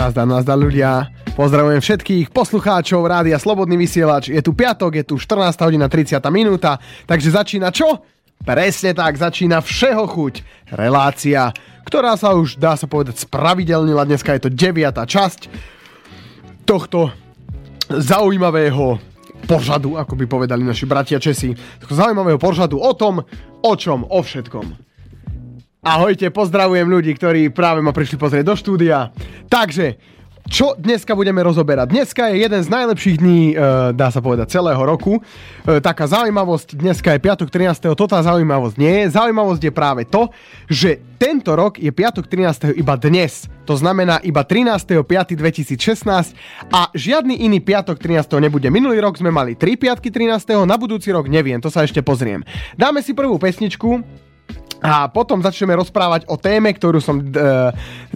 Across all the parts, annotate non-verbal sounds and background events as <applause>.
Nazdar, nazdar ľudia. Pozdravujem všetkých poslucháčov Rádia Slobodný vysielač. Je tu piatok, je tu 14 hodina 30 minúta, takže začína čo? Presne tak, začína všeho chuť. Relácia, ktorá sa už dá sa povedať spravidelnila. Dneska je to 9. časť tohto zaujímavého pořadu, ako by povedali naši bratia Česi. Zaujímavého pořadu o tom, o čom, o všetkom. Ahojte, pozdravujem ľudí, ktorí práve ma prišli pozrieť do štúdia. Takže, čo dneska budeme rozoberať? Dneska je jeden z najlepších dní, e, dá sa povedať, celého roku. E, taká zaujímavosť, dneska je piatok 13. To tá zaujímavosť nie je. Zaujímavosť je práve to, že tento rok je piatok 13. iba dnes. To znamená iba 13.5.2016 a žiadny iný piatok 13. nebude. Minulý rok sme mali 3 piatky 13. Na budúci rok neviem, to sa ešte pozriem. Dáme si prvú pesničku, a potom začneme rozprávať o téme, ktorú som e,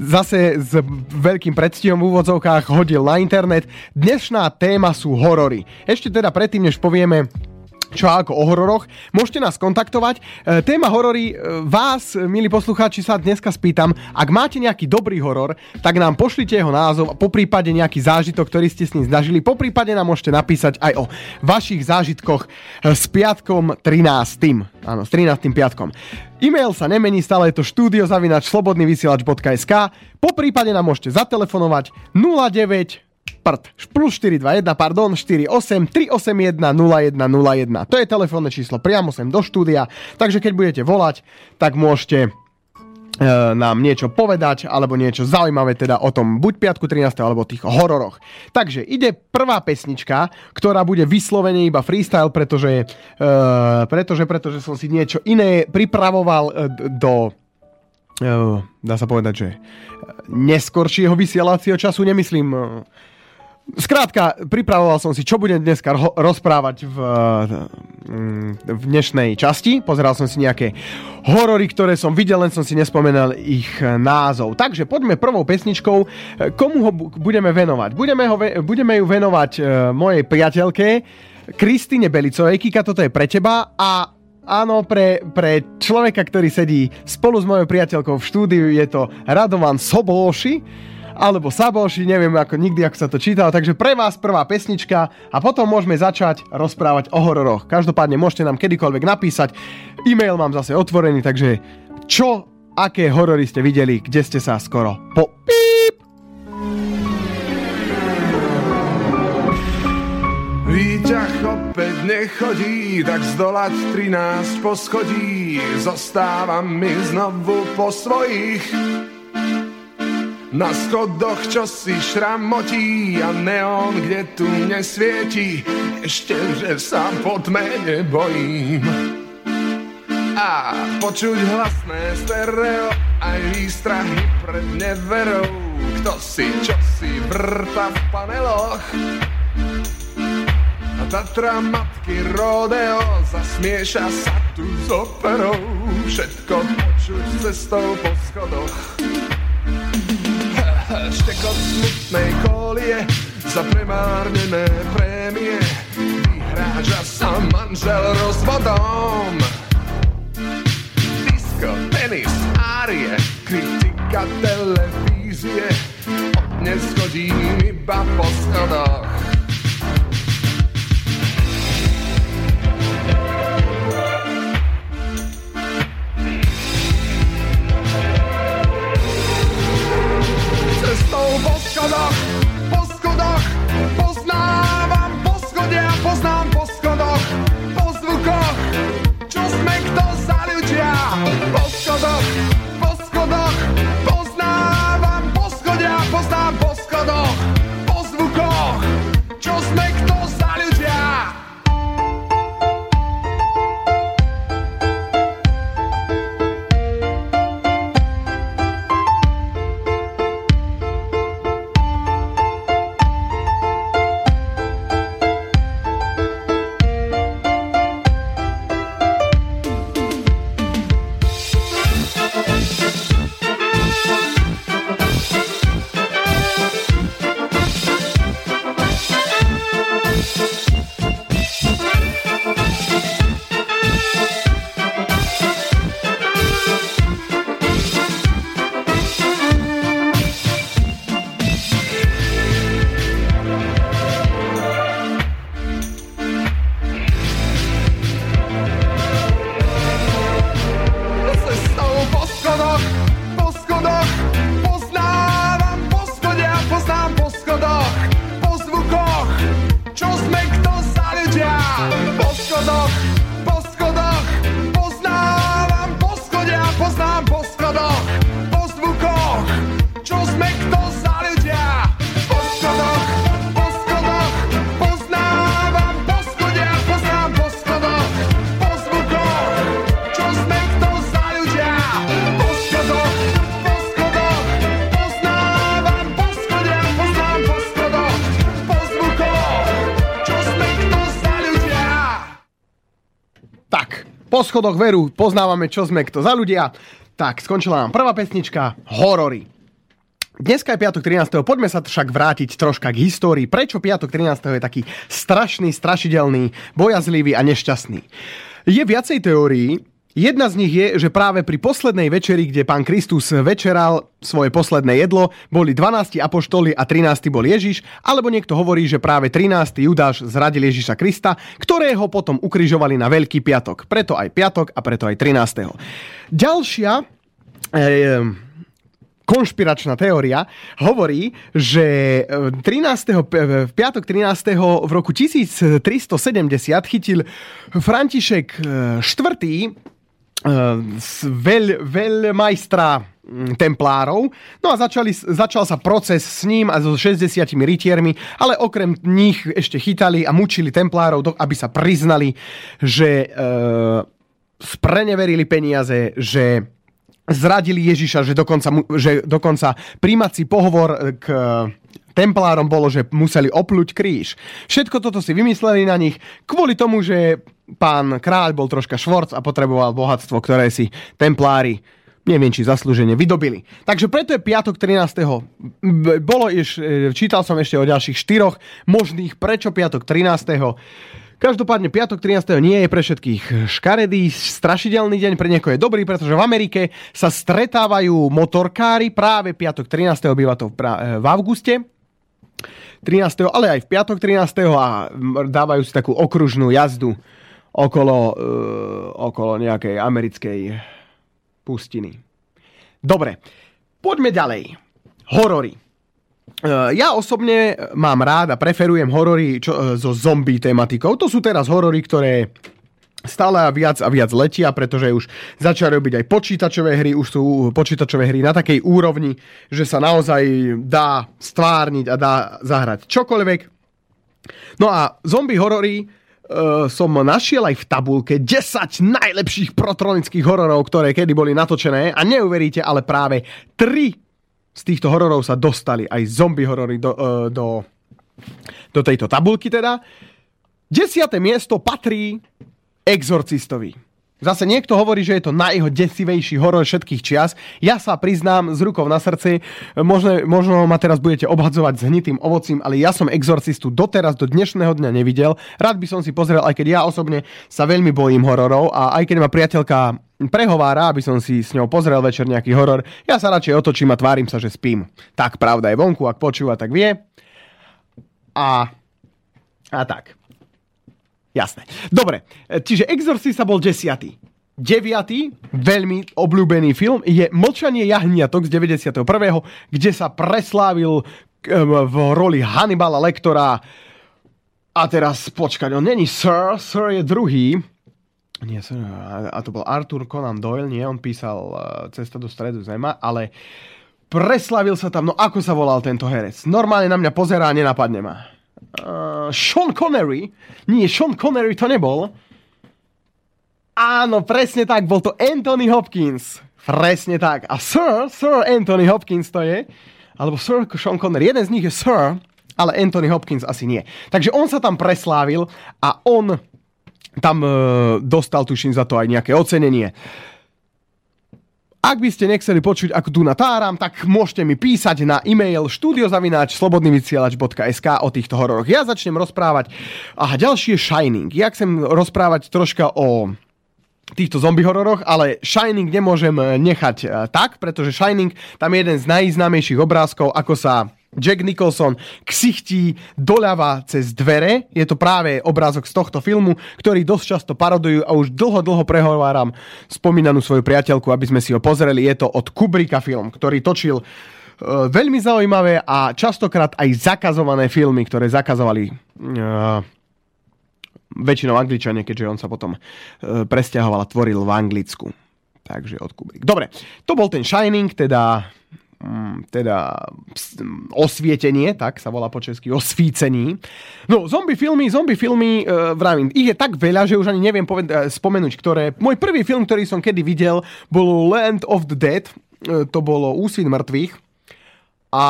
zase s veľkým predstihom v úvodzovkách hodil na internet. Dnešná téma sú horory. Ešte teda predtým, než povieme čo ako o hororoch. Môžete nás kontaktovať. E, téma horory e, vás, milí poslucháči, sa dneska spýtam. Ak máte nejaký dobrý horor, tak nám pošlite jeho názov, po prípade nejaký zážitok, ktorý ste s ním zažili. Po prípade nám môžete napísať aj o vašich zážitkoch e, s piatkom 13. Áno, s 13. piatkom. E-mail sa nemení, stále je to štúdiozavinač slobodnyvysielač.sk. Po prípade nám môžete zatelefonovať 09 prd. Plus 421, pardon, 48 381 0101. To je telefónne číslo priamo sem do štúdia, takže keď budete volať, tak môžete e, nám niečo povedať alebo niečo zaujímavé teda o tom buď piatku 13. alebo tých hororoch. Takže ide prvá pesnička, ktorá bude vyslovene iba freestyle, pretože, uh, pretože, pretože som si niečo iné pripravoval uh, do uh, dá sa povedať, že neskoršieho vysielacieho času, nemyslím uh, Skrátka, pripravoval som si, čo budem dneska ro- rozprávať v, mm, v dnešnej časti. Pozeral som si nejaké horory, ktoré som videl, len som si nespomenal ich názov. Takže poďme prvou pesničkou. Komu ho budeme venovať? Budeme, ho ve- budeme ju venovať uh, mojej priateľke Kristine Belicovej. Kika, toto je pre teba a Áno, pre, pre človeka, ktorý sedí spolu s mojou priateľkou v štúdiu, je to Radovan Soboši alebo Saboši, neviem ako nikdy, ako sa to čítalo. Takže pre vás prvá pesnička a potom môžeme začať rozprávať o hororoch. Každopádne môžete nám kedykoľvek napísať. E-mail mám zase otvorený, takže čo, aké horory ste videli, kde ste sa skoro po píp. Výťah opäť nechodí, tak zdolať 13 poschodí. Zostávam mi znovu po svojich na schodoch čo si šramotí a neon, kde tu nesvieti, ešte, že sa po tme nebojím. A počuť hlasné stereo, aj výstrahy pred neverou, kto si čo si vrta v paneloch. A Tatra matky rodeo zasmieša sa tu s operou, všetko počuť cestou po schodoch štekot smutnej kolie za premárnené prémie. Vyhráža sa manžel rozvodom. Disco, tenis, árie, kritika televízie. Dnes chodím iba po schodoch. Po schodoch, po schodoch, poznávam po schodia, poznám po schodoch, po zvukoch, čo sme kto za ľudia, po schodoch, schodoch veru poznávame, čo sme kto za ľudia. Tak, skončila nám prvá pesnička, horory. Dneska je piatok 13. Poďme sa však vrátiť troška k histórii. Prečo piatok 13. je taký strašný, strašidelný, bojazlivý a nešťastný? Je viacej teórií, Jedna z nich je, že práve pri poslednej večeri, kde pán Kristus večeral svoje posledné jedlo, boli 12 apoštoli a 13 bol Ježiš, alebo niekto hovorí, že práve 13. Judáš zradil Ježiša Krista, ktorého potom ukrižovali na Veľký piatok. Preto aj piatok a preto aj 13. Ďalšia e, konšpiračná teória hovorí, že 13. v piatok 13. v roku 1370 chytil František IV veľ, veľmajstra mm, templárov. No a začali, začal sa proces s ním a so 60 rytiermi, ale okrem nich ešte chytali a mučili templárov, aby sa priznali, že e, spreneverili peniaze, že zradili Ježiša, že dokonca, že dokonca príjmací pohovor k templárom bolo, že museli opluť kríž. Všetko toto si vymysleli na nich kvôli tomu, že pán kráľ bol troška švorc a potreboval bohatstvo, ktoré si templári neviem, či zaslúžene vydobili. Takže preto je piatok 13. Bolo iš, e, čítal som ešte o ďalších štyroch možných, prečo piatok 13. Každopádne piatok 13. nie je pre všetkých škaredý, strašidelný deň, pre niekoho je dobrý, pretože v Amerike sa stretávajú motorkári práve piatok 13. býva to v auguste. 13. ale aj v piatok 13. a dávajú si takú okružnú jazdu okolo, uh, okolo nejakej americkej pustiny. Dobre, poďme ďalej. Horory. Uh, ja osobne mám rád a preferujem horory čo, uh, so zombie tematikou. To sú teraz horory, ktoré stále viac a viac letia, pretože už začali robiť aj počítačové hry, už sú počítačové hry na takej úrovni, že sa naozaj dá stvárniť a dá zahrať čokoľvek. No a zombie horory uh, som našiel aj v tabulke 10 najlepších protronických hororov, ktoré kedy boli natočené a neuveríte, ale práve 3 z týchto hororov sa dostali aj zombie horory do, uh, do, do tejto tabulky teda. Desiate miesto patrí Exorcistovi. Zase niekto hovorí, že je to najho desivejší horor všetkých čias. Ja sa priznám z rukou na srdci, možno, možno ma teraz budete obhadzovať s hnitým ovocím, ale ja som exorcistu doteraz do dnešného dňa nevidel. Rád by som si pozrel, aj keď ja osobne sa veľmi bojím hororov a aj keď ma priateľka prehovára, aby som si s ňou pozrel večer nejaký horor, ja sa radšej otočím a tvárim sa, že spím. Tak pravda je vonku, ak počúva, tak vie. A, a tak. Jasné. Dobre, čiže Exorcista bol desiatý. Deviatý, veľmi obľúbený film, je Mlčanie jahniatok z 91., kde sa preslávil v roli Hannibala Lektora. A teraz, počkať, on není Sir, Sir je druhý. Nie, Sir, a to bol Arthur Conan Doyle, nie, on písal e, Cesta do stredu zema, ale preslavil sa tam, no ako sa volal tento herec? Normálne na mňa pozerá nenapadne ma uh, Sean Connery. Nie, Sean Connery to nebol. Áno, presne tak, bol to Anthony Hopkins. Presne tak. A Sir, Sir Anthony Hopkins to je. Alebo Sir Sean Connery. Jeden z nich je Sir, ale Anthony Hopkins asi nie. Takže on sa tam preslávil a on tam uh, dostal, tuším, za to aj nejaké ocenenie. Ak by ste nechceli počuť, ako tu natáram, tak môžete mi písať na e-mail studiozavináč slobodnyvysielač.sk o týchto hororoch. Ja začnem rozprávať. Aha, ďalší je Shining. Ja chcem rozprávať troška o týchto zombie hororoch, ale Shining nemôžem nechať eh, tak, pretože Shining tam je jeden z najznámejších obrázkov, ako sa Jack Nicholson ksichtí doľava cez dvere. Je to práve obrázok z tohto filmu, ktorý dosť často parodujú a už dlho, dlho prehováram spomínanú svoju priateľku, aby sme si ho pozreli. Je to od Kubricka film, ktorý točil uh, veľmi zaujímavé a častokrát aj zakazované filmy, ktoré zakazovali uh, väčšinou Angličania, keďže on sa potom uh, presťahoval a tvoril v Anglicku. Takže od Kubrick. Dobre, to bol ten Shining, teda teda osvietenie, tak sa volá po česky, osvícení. No, zombie filmy, zombie filmy, uh, vravím, ich je tak veľa, že už ani neviem poved- uh, spomenúť, ktoré. Môj prvý film, ktorý som kedy videl, bol Land of the Dead, uh, to bolo Úsvit mŕtvych. A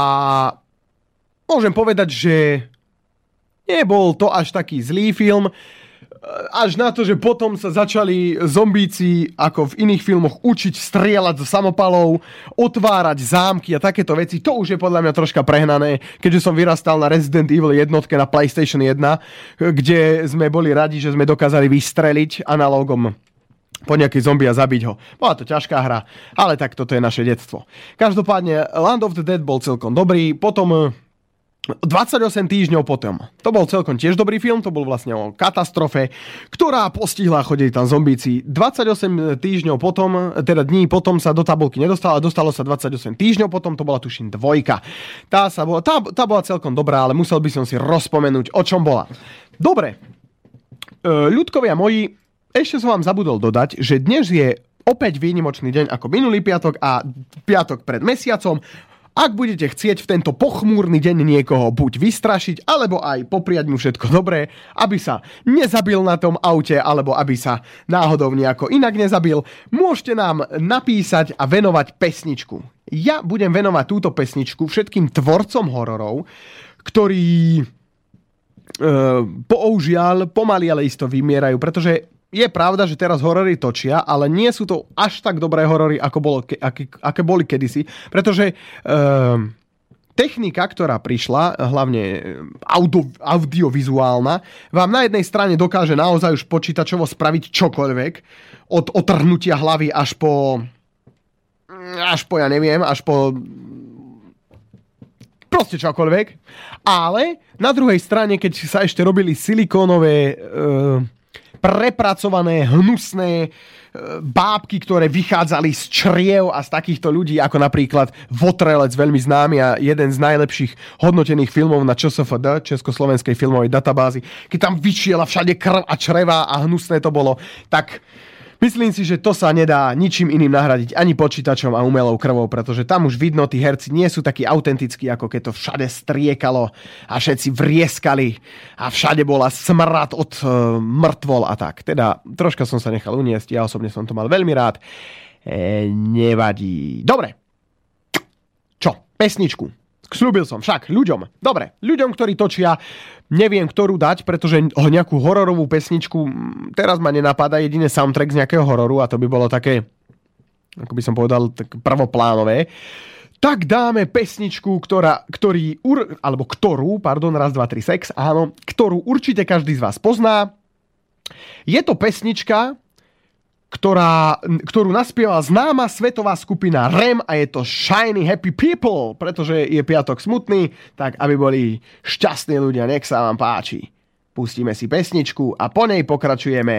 môžem povedať, že nebol to až taký zlý film. Až na to, že potom sa začali zombíci ako v iných filmoch učiť strieľať z samopalov, otvárať zámky a takéto veci. To už je podľa mňa troška prehnané, keďže som vyrastal na Resident Evil jednotke na PlayStation 1, kde sme boli radi, že sme dokázali vystreliť analógom po nejaký zombie a zabiť ho. Bola to ťažká hra, ale tak toto je naše detstvo. Každopádne Land of the Dead bol celkom dobrý, potom 28 týždňov potom. To bol celkom tiež dobrý film, to bol vlastne o katastrofe, ktorá postihla, chodili tam zombíci. 28 týždňov potom, teda dní potom sa do tabulky nedostalo, dostalo sa 28 týždňov potom, to bola tuším dvojka. Tá, sa bola, tá, tá bola celkom dobrá, ale musel by som si rozpomenúť, o čom bola. Dobre, e, ľudkovia moji, ešte som vám zabudol dodať, že dnes je opäť výnimočný deň ako minulý piatok a piatok pred mesiacom. Ak budete chcieť v tento pochmúrny deň niekoho buď vystrašiť, alebo aj popriať mu všetko dobré, aby sa nezabil na tom aute, alebo aby sa náhodou nejako inak nezabil, môžete nám napísať a venovať pesničku. Ja budem venovať túto pesničku všetkým tvorcom hororov, ktorí e, použiaľ pomaly ale isto vymierajú, pretože je pravda, že teraz horory točia, ale nie sú to až tak dobré horory, ako bolo, aké, aké boli kedysi, pretože uh, technika, ktorá prišla, hlavne audio, audiovizuálna, vám na jednej strane dokáže naozaj už počítačovo spraviť čokoľvek, od otrhnutia hlavy až po až po, ja neviem, až po proste čokoľvek. Ale na druhej strane, keď sa ešte robili silikónové uh, prepracované, hnusné e, bábky, ktoré vychádzali z čriev a z takýchto ľudí, ako napríklad Votrelec, veľmi známy a jeden z najlepších hodnotených filmov na ČSFD, Československej filmovej databázy, keď tam vyčiela všade krv a čreva a hnusné to bolo, tak Myslím si, že to sa nedá ničím iným nahradiť ani počítačom a umelou krvou, pretože tam už vidno, tí herci nie sú takí autentickí, ako keď to všade striekalo a všetci vrieskali a všade bola smrad od uh, mŕtvol a tak. Teda troška som sa nechal uniesť, ja osobne som to mal veľmi rád. E, nevadí. Dobre. Čo? Pesničku. Slúbil som však ľuďom. Dobre, ľuďom, ktorí točia, neviem ktorú dať, pretože nejakú hororovú pesničku teraz ma nenapadá jediný soundtrack z nejakého hororu a to by bolo také, ako by som povedal, tak prvoplánové. Tak dáme pesničku, ktorá, ktorý, ur, alebo ktorú, pardon, raz, dva, tri, sex, áno, ktorú určite každý z vás pozná. Je to pesnička, ktorá, ktorú naspievala známa svetová skupina REM a je to Shiny Happy People, pretože je piatok smutný, tak aby boli šťastní ľudia, nech sa vám páči. Pustíme si pesničku a po nej pokračujeme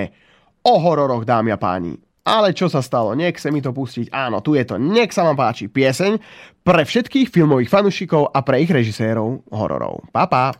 o hororoch, dámy a páni. Ale čo sa stalo? Nech sa mi to pustiť. Áno, tu je to. Nech sa vám páči pieseň pre všetkých filmových fanúšikov a pre ich režisérov hororov. Pa, pa.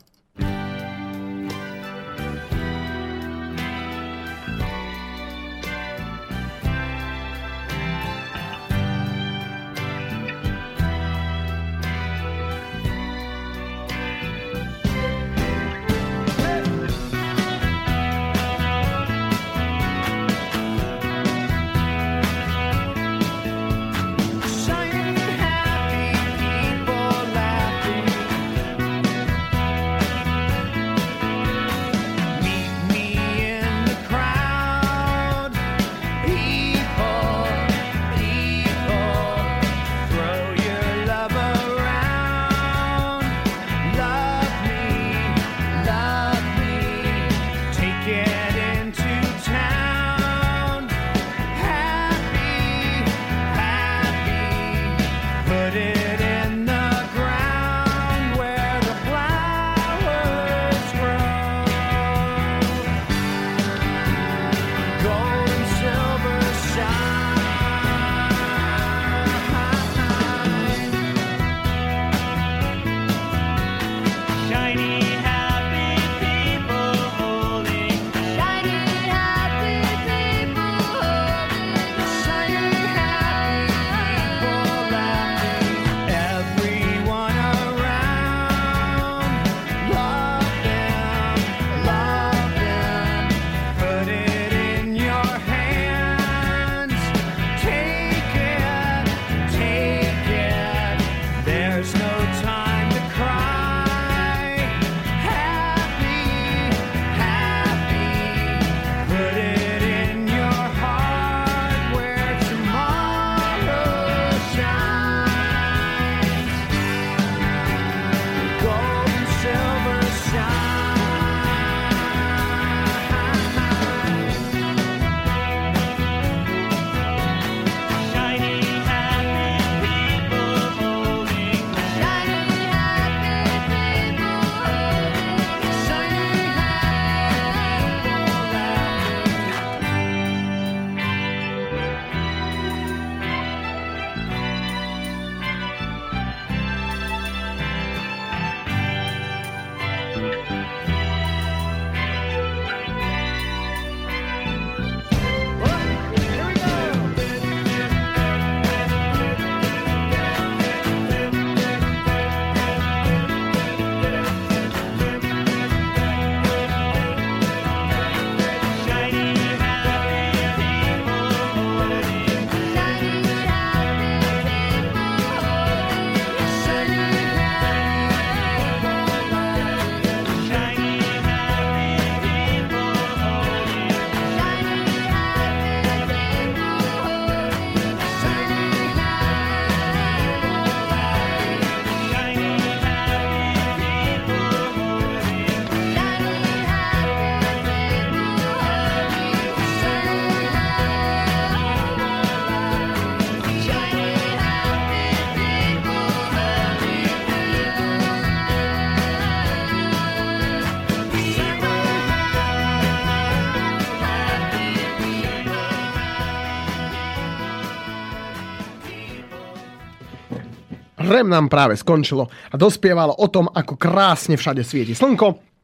REM nám práve skončilo a dospievalo o tom, ako krásne všade svieti slnko.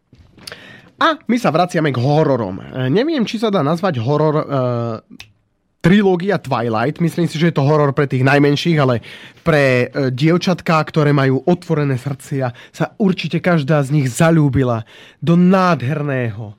A my sa vraciame k hororom. E, neviem, či sa dá nazvať horor e, trilógia Twilight. Myslím si, že je to horor pre tých najmenších, ale pre e, dievčatká, ktoré majú otvorené srdcia, sa určite každá z nich zalúbila do nádherného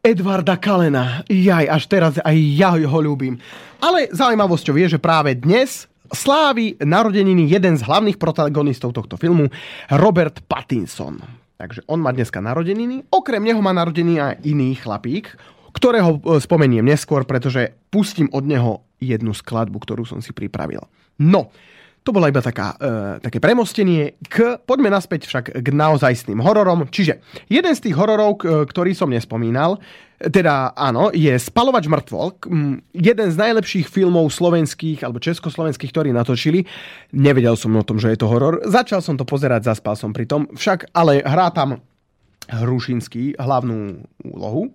Edvarda Kalena. Jaj, až teraz aj ja ho ľúbim. Ale zaujímavosťou je, že práve dnes slávi narodeniny jeden z hlavných protagonistov tohto filmu, Robert Pattinson. Takže on má dneska narodeniny. Okrem neho má narodeniny aj iný chlapík, ktorého e, spomeniem neskôr, pretože pustím od neho jednu skladbu, ktorú som si pripravil. No, to bola iba taká, e, také premostenie k, poďme naspäť však k naozajstným hororom. Čiže jeden z tých hororov, ktorý som nespomínal, teda áno, je Spalovač mŕtvol, jeden z najlepších filmov slovenských alebo československých, ktorí natočili. Nevedel som o tom, že je to horor. Začal som to pozerať, zaspal som pri tom. Však, ale hrá tam Hrušinský hlavnú úlohu.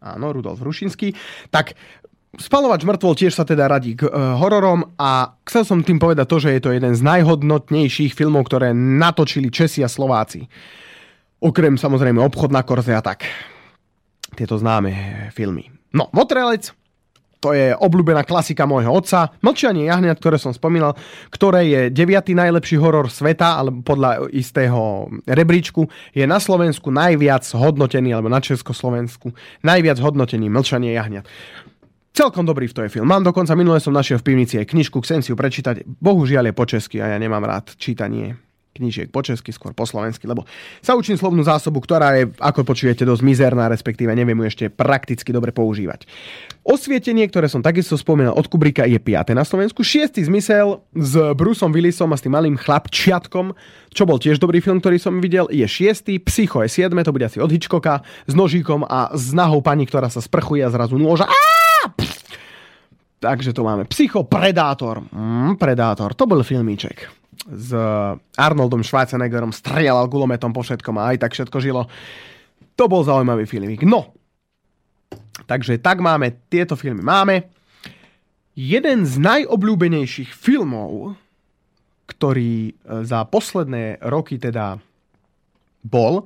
Áno, Rudolf Hrušinský. Tak Spalovač mŕtvol tiež sa teda radí k uh, hororom a chcel som tým povedať to, že je to jeden z najhodnotnejších filmov, ktoré natočili Česi a Slováci. Okrem samozrejme obchod na korze a tak. Tieto známe filmy. No, Votrelec, to je obľúbená klasika môjho otca. Mlčanie jahňat, ktoré som spomínal, ktoré je deviatý najlepší horor sveta, alebo podľa istého rebríčku, je na Slovensku najviac hodnotený, alebo na Československu najviac hodnotený Mlčanie jahňat. Celkom dobrý v to je film. Mám dokonca, minule som našiel v pivnici aj knižku, chcem si ju prečítať. Bohužiaľ je po česky a ja nemám rád čítanie knížiek po česky, skôr po slovensky, lebo sa učím slovnú zásobu, ktorá je, ako počujete, dosť mizerná, respektíve neviem ju ešte prakticky dobre používať. Osvietenie, ktoré som takisto spomínal od Kubrika, je 5. na Slovensku. Šiestý zmysel s Bruceom Willisom a s tým malým chlapčiatkom, čo bol tiež dobrý film, ktorý som videl, je šiestý. Psycho je 7. to bude asi od Hitchcocka, s nožíkom a s nahou pani, ktorá sa sprchuje a zrazu nôža. Takže to máme. Psycho Predátor. Mm, Predátor, to bol filmíček. S Arnoldom Schwarzeneggerom strieľal gulometom po všetkom a aj tak všetko žilo. To bol zaujímavý filmík. No, takže tak máme, tieto filmy máme. Jeden z najobľúbenejších filmov, ktorý e, za posledné roky teda bol, e,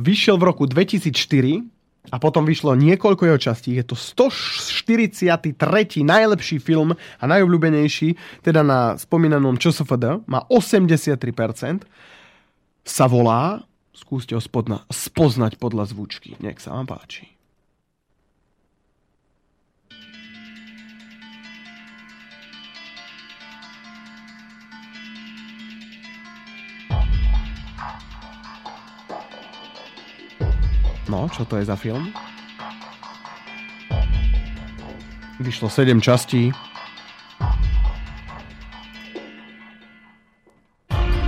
vyšiel v roku 2004 a potom vyšlo niekoľko jeho častí. Je to 143. najlepší film a najobľúbenejší, teda na spomínanom ČSFD, má 83%, sa volá, skúste ho spodna, spoznať podľa zvučky. Nech sa vám páči. No, čo to je za film? Vyšlo 7 častí.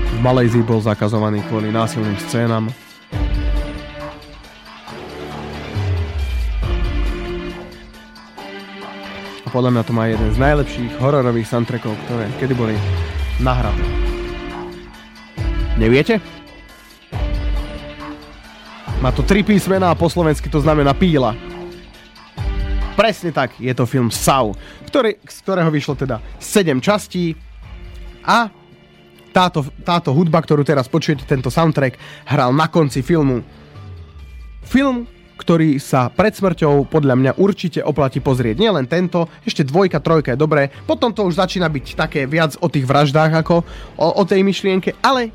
V Malajzii bol zakazovaný kvôli násilným scénam. A podľa mňa to má jeden z najlepších hororových soundtrackov, ktoré kedy boli nahrané. Neviete? Má to tri písmená a po slovensky to znamená píla. Presne tak, je to film Sau, ktorý, z ktorého vyšlo teda 7 častí a táto, táto hudba, ktorú teraz počujete, tento soundtrack, hral na konci filmu. Film, ktorý sa pred smrťou podľa mňa určite oplatí pozrieť. Nielen tento, ešte dvojka, trojka je dobré. Potom to už začína byť také viac o tých vraždách ako o, o tej myšlienke, ale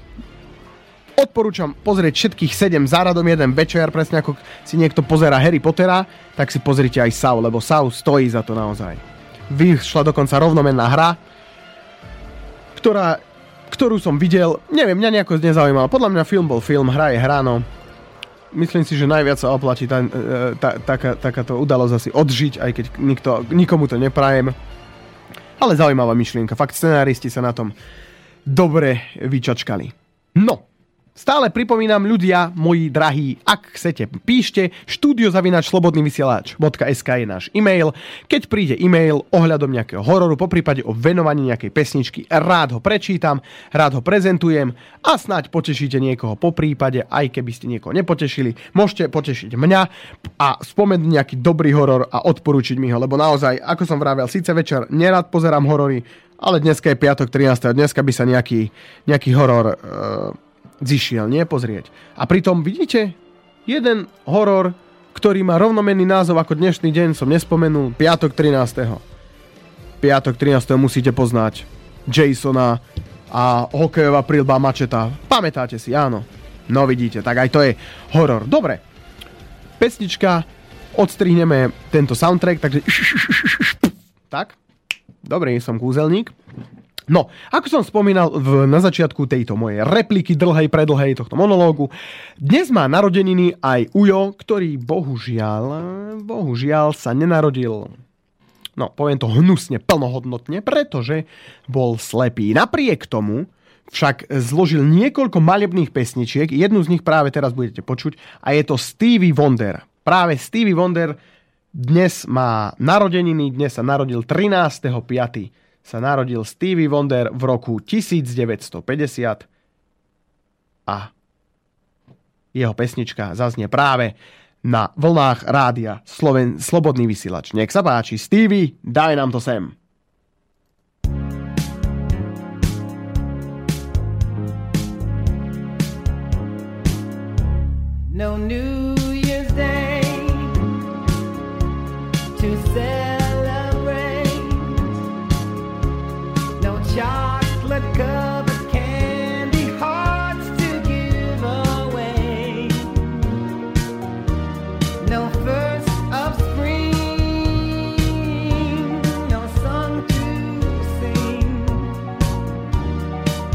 Odporúčam pozrieť všetkých 7 záradom jeden večer, presne ako si niekto pozera Harry Pottera, tak si pozrite aj Sau, lebo Sau stojí za to naozaj. Vyšla dokonca rovnomenná hra, ktorá, ktorú som videl, neviem, mňa nejako nezaujímala. Podľa mňa film bol film, hra je hra, no. Myslím si, že najviac sa oplatí tá, e, tá, taká, takáto udalosť asi odžiť, aj keď nikto, nikomu to neprajem. Ale zaujímavá myšlienka. Fakt scenáristi sa na tom dobre vyčačkali. No, Stále pripomínam ľudia, moji drahí, ak chcete, píšte studiozavinačslobodnyvysielač.sk je náš e-mail. Keď príde e-mail ohľadom nejakého hororu, po prípade o venovaní nejakej pesničky, rád ho prečítam, rád ho prezentujem a snáď potešíte niekoho po prípade, aj keby ste niekoho nepotešili. Môžete potešiť mňa a spomenúť nejaký dobrý horor a odporúčiť mi ho, lebo naozaj, ako som vravel, síce večer nerad pozerám horory, ale dneska je piatok 13. Dneska by sa nejaký, nejaký horor e, zišiel, nie? Pozrieť. A pritom vidíte, jeden horor, ktorý má rovnomenný názov ako dnešný deň, som nespomenul, piatok 13. Piatok 13. musíte poznať Jasona a hokejová prílba mačeta. Pamätáte si, áno. No vidíte, tak aj to je horor. Dobre. Pesnička, odstrihneme tento soundtrack, takže... Tak. Dobre, som kúzelník. No, ako som spomínal v, na začiatku tejto mojej repliky dlhej, predlhej tohto monológu, dnes má narodeniny aj Ujo, ktorý bohužiaľ, bohužiaľ sa nenarodil no poviem to hnusne, plnohodnotne, pretože bol slepý. Napriek tomu však zložil niekoľko malebných pesničiek, jednu z nich práve teraz budete počuť a je to Stevie Wonder. Práve Stevie Wonder dnes má narodeniny, dnes sa narodil 13.5. sa narodil Stevie Wonder v roku 1950 a jeho pesnička zaznie práve na vlnách rádia Sloven, Slobodný vysielač. Nech sa páči, Stevie, daj nám to sem. No new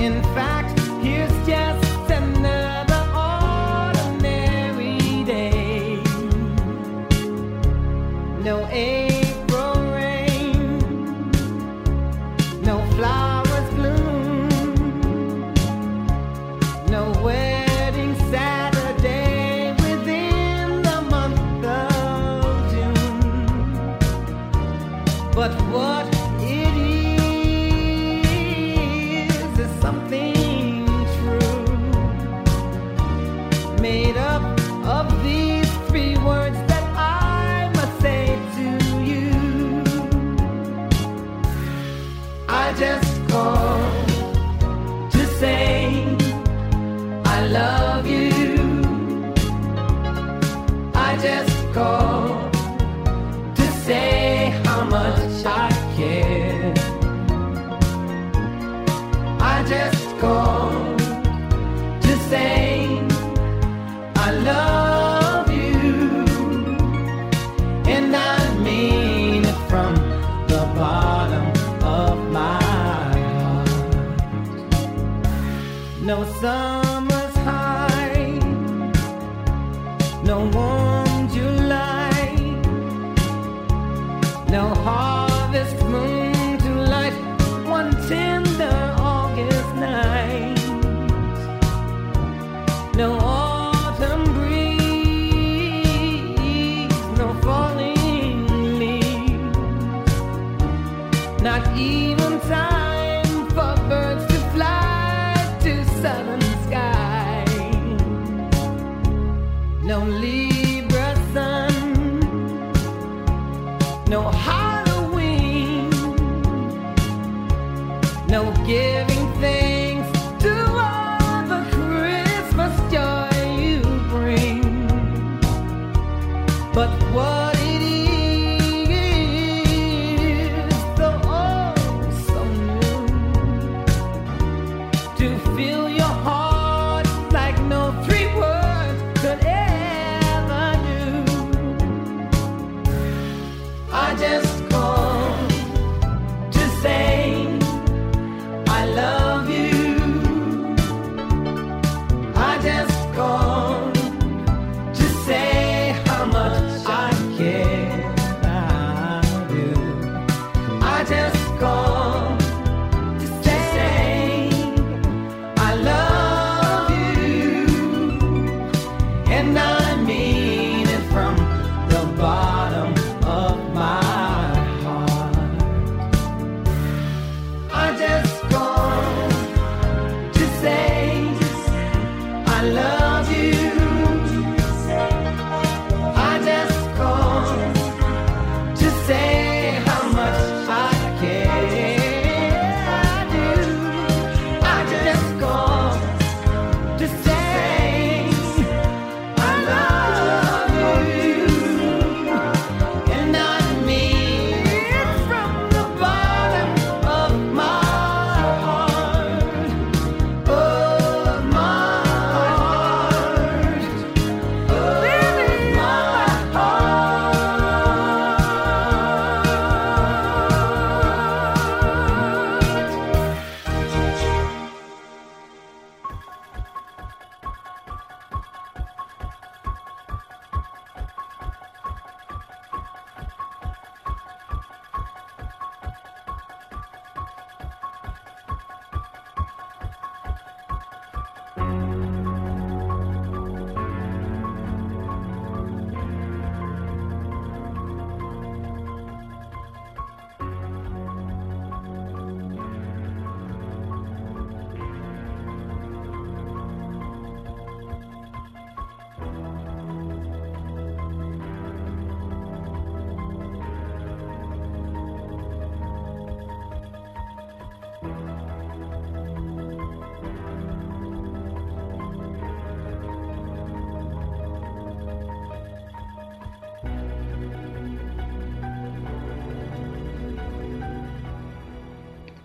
in fact. no Halloween, no giving thanks to all the Christmas joy you bring. But what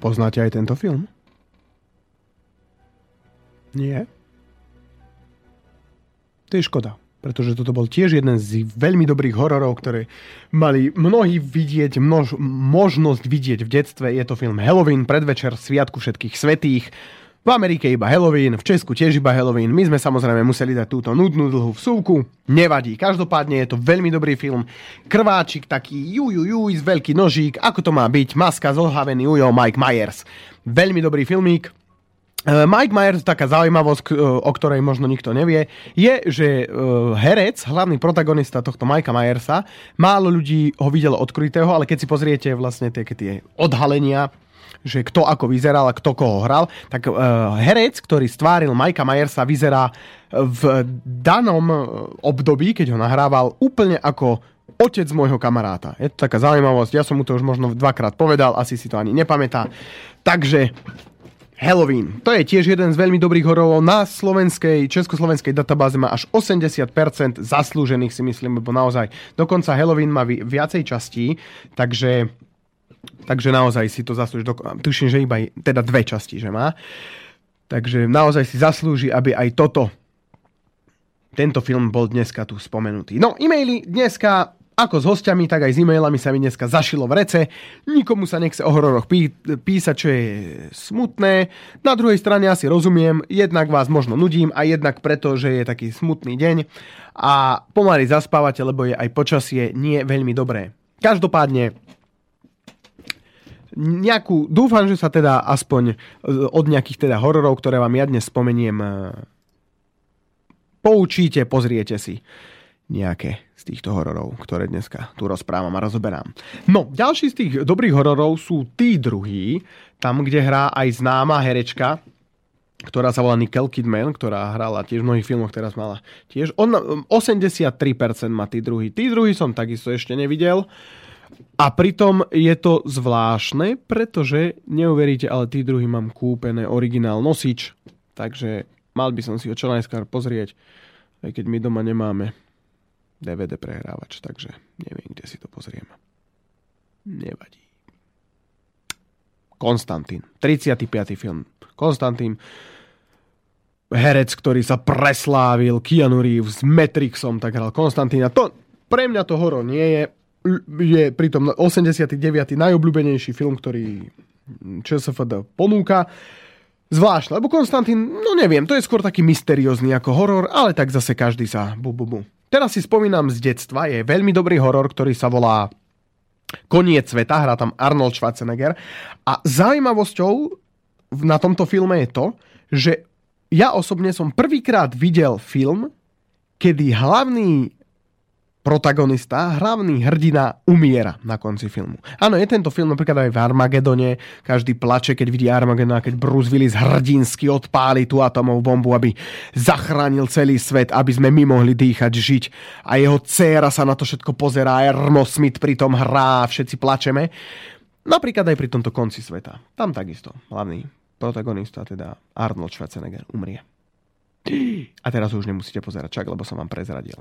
Poznáte aj tento film? Nie? To je škoda, pretože toto bol tiež jeden z veľmi dobrých hororov, ktoré mali mnohí vidieť, množ, možnosť vidieť v detstve. Je to film Halloween, predvečer Sviatku všetkých svetých. V Amerike iba Halloween, v Česku tiež iba Halloween. My sme samozrejme museli dať túto nudnú dlhú vsúvku. Nevadí. Každopádne je to veľmi dobrý film. Krváčik taký ju, ju, ju, z veľký nožík. Ako to má byť? Maska, zohavený ujo, Mike Myers. Veľmi dobrý filmík. E, Mike Myers, taká zaujímavosť, e, o ktorej možno nikto nevie, je, že e, herec, hlavný protagonista tohto Mikea Myersa, málo ľudí ho videlo odkrytého, ale keď si pozriete vlastne tie, tie odhalenia, že kto ako vyzeral a kto koho hral, tak herec, ktorý stváril Mikea Myersa, vyzerá v danom období, keď ho nahrával, úplne ako otec môjho kamaráta. Je to taká zaujímavosť, ja som mu to už možno dvakrát povedal, asi si to ani nepamätá. Takže Halloween. To je tiež jeden z veľmi dobrých hororov. Na slovenskej, československej databáze má až 80% zaslúžených si myslím, lebo naozaj dokonca Halloween má viacej častí, takže, takže naozaj si to zaslúži. Tuším, že iba teda dve časti, že má. Takže naozaj si zaslúži, aby aj toto tento film bol dneska tu spomenutý. No, e-maily dneska ako s hostiami, tak aj s e-mailami sa mi dneska zašilo v rece. Nikomu sa nechce o hororoch pí- písať, čo je smutné. Na druhej strane asi rozumiem, jednak vás možno nudím a jednak preto, že je taký smutný deň a pomaly zaspávate, lebo je aj počasie nie veľmi dobré. Každopádne nejakú, dúfam, že sa teda aspoň od nejakých teda hororov, ktoré vám ja dnes spomeniem, poučíte, pozriete si nejaké z týchto hororov, ktoré dneska tu rozprávam a rozoberám. No, ďalší z tých dobrých hororov sú tí druhí, tam, kde hrá aj známa herečka, ktorá sa volá Nicole Kidman, ktorá hrala tiež v mnohých filmoch, teraz mala tiež. On, 83% má tí druhý. Tí druhý som takisto ešte nevidel. A pritom je to zvláštne, pretože neuveríte, ale tí druhý mám kúpené originál nosič, takže mal by som si ho čo najskôr pozrieť, aj keď my doma nemáme DVD prehrávač, takže neviem, kde si to pozriem. Nevadí. Konstantín. 35. film. Konstantín. Herec, ktorý sa preslávil, Keanu Reeves s Matrixom, tak hral Konstantína. To, pre mňa to horor nie je. Je pritom 89. najobľúbenejší film, ktorý ČSFD ponúka. Zvláštne, lebo Konstantín, no neviem, to je skôr taký mysteriózny ako horor, ale tak zase každý sa bu, bu, bu. Teraz si spomínam z detstva, je veľmi dobrý horor, ktorý sa volá Koniec sveta, hrá tam Arnold Schwarzenegger. A zaujímavosťou na tomto filme je to, že ja osobne som prvýkrát videl film, kedy hlavný protagonista, hlavný hrdina umiera na konci filmu. Áno, je tento film napríklad aj v Armagedone. Každý plače, keď vidí Armagedona, keď Bruce Willis hrdinsky odpáli tú atomovú bombu, aby zachránil celý svet, aby sme my mohli dýchať, žiť. A jeho dcéra sa na to všetko pozerá, Erno Smith pri tom hrá, všetci plačeme. Napríklad aj pri tomto konci sveta. Tam takisto. Hlavný protagonista, teda Arnold Schwarzenegger, umrie. A teraz už nemusíte pozerať čak, lebo som vám prezradil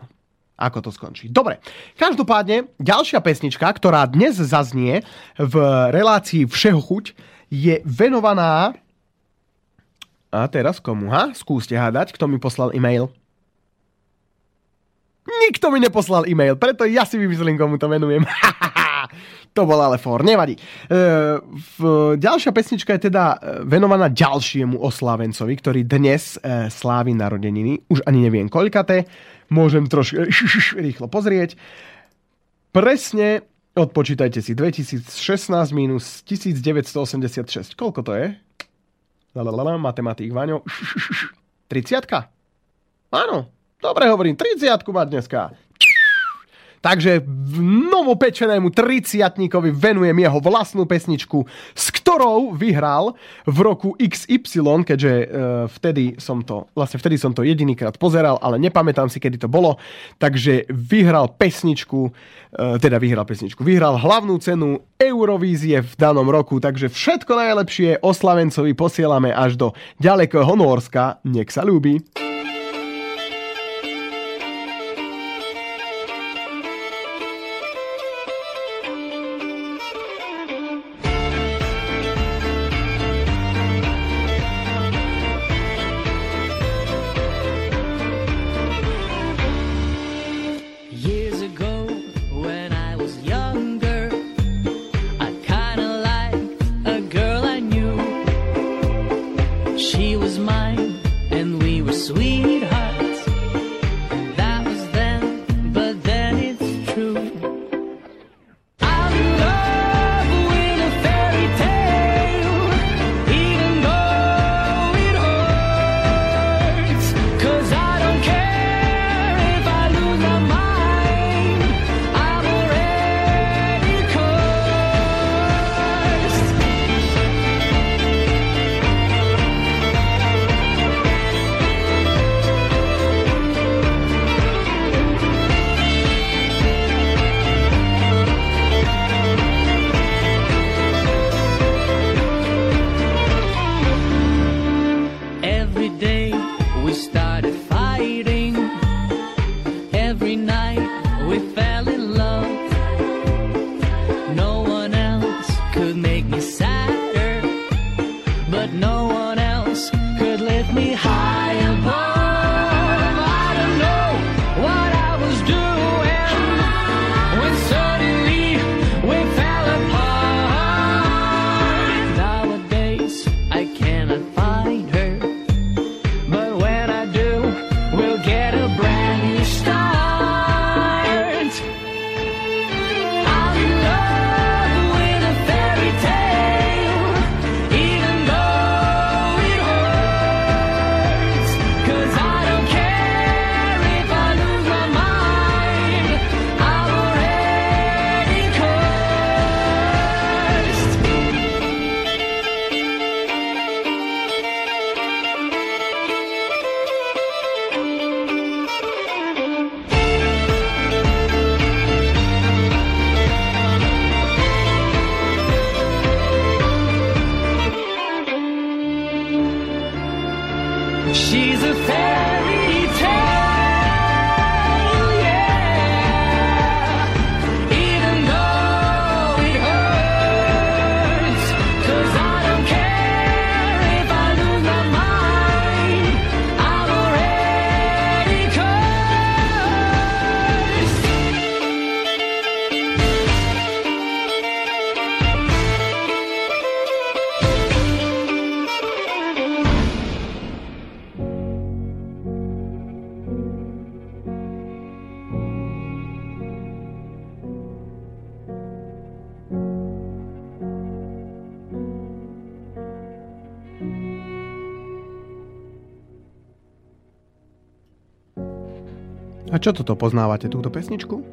ako to skončí. Dobre, každopádne ďalšia pesnička, ktorá dnes zaznie v relácii Všeho chuť, je venovaná... A teraz komu, ha? Skúste hádať, kto mi poslal e-mail. Nikto mi neposlal e-mail, preto ja si vymyslím, komu to venujem. <laughs> to bol ale for, nevadí. E, v, ďalšia pesnička je teda e, venovaná ďalšiemu oslávencovi, ktorý dnes e, slávi narodeniny. Už ani neviem koľkaté môžem trošku <laughs> rýchlo pozrieť. Presne odpočítajte si 2016 minus 1986. Koľko to je? Lalalala, matematik, Vaňo. 30 <laughs> Áno, dobre hovorím, 30 má dneska. Takže novopečenému triciatníkovi venujem jeho vlastnú pesničku, s ktorou vyhral v roku XY, keďže e, vtedy som to, vlastne vtedy som to jedinýkrát pozeral, ale nepamätám si, kedy to bolo. Takže vyhral pesničku, e, teda vyhral pesničku, vyhral hlavnú cenu Eurovízie v danom roku, takže všetko najlepšie oslavencovi posielame až do ďalekého Norska. Nech sa ľúbi. Čo toto poznávate, túto pesničku?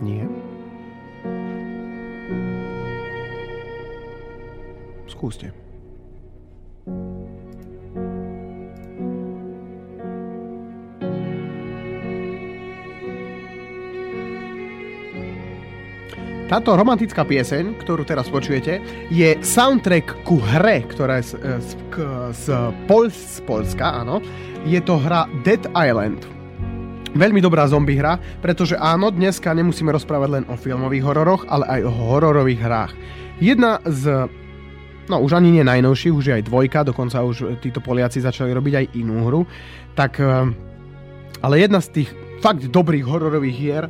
Nie. Skúste. Táto romantická pieseň, ktorú teraz počujete, je soundtrack ku hre, ktorá je z, z, k- z, Pol, z Polska, áno. Je to hra Dead Island. Veľmi dobrá zombie hra, pretože áno, dneska nemusíme rozprávať len o filmových hororoch, ale aj o hororových hrách. Jedna z no už ani nie najnovších, už je aj dvojka, dokonca už títo Poliaci začali robiť aj inú hru, tak eh, ale jedna z tých fakt dobrých hororových hier,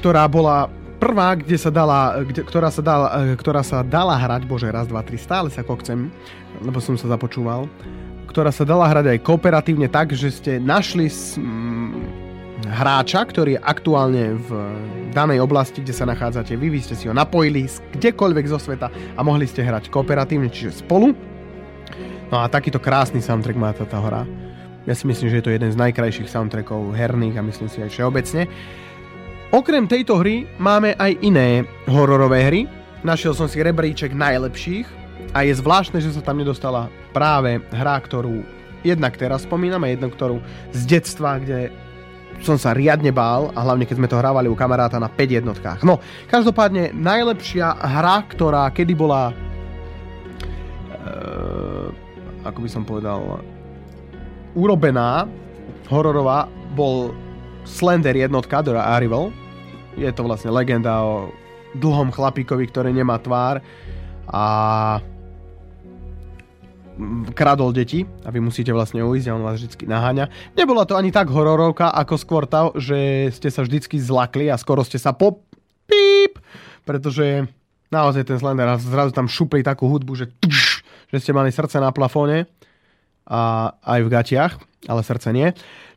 ktorá bola prvá, kde sa dala, kde, ktorá, sa dala, eh, ktorá sa dala hrať, bože, raz, dva, tri, stále sa kokcem, lebo som sa započúval, ktorá sa dala hrať aj kooperatívne tak, že ste našli s, mm, hráča, ktorý je aktuálne v danej oblasti, kde sa nachádzate vy, vy ste si ho napojili z kdekoľvek zo sveta a mohli ste hrať kooperatívne, čiže spolu. No a takýto krásny soundtrack má táto hra. Ja si myslím, že je to jeden z najkrajších soundtrackov herných a myslím si aj všeobecne. Okrem tejto hry máme aj iné hororové hry. Našiel som si rebríček najlepších a je zvláštne, že sa tam nedostala práve hra, ktorú jednak teraz spomínam a jednu, ktorú z detstva, kde som sa riadne bál a hlavne keď sme to hrávali u kamaráta na 5 jednotkách. No, každopádne najlepšia hra, ktorá kedy bola e, ako by som povedal urobená hororová bol Slender jednotka The Arrival. Je to vlastne legenda o dlhom chlapíkovi, ktorý nemá tvár a kradol deti a vy musíte vlastne ujsť a on vás vždy naháňa. Nebola to ani tak hororovka, ako skôr tá, že ste sa vždycky zlakli a skoro ste sa po píp, pretože naozaj ten Slender zrazu tam šupli takú hudbu, že tuš, že ste mali srdce na plafóne a aj v gatiach, ale srdce nie.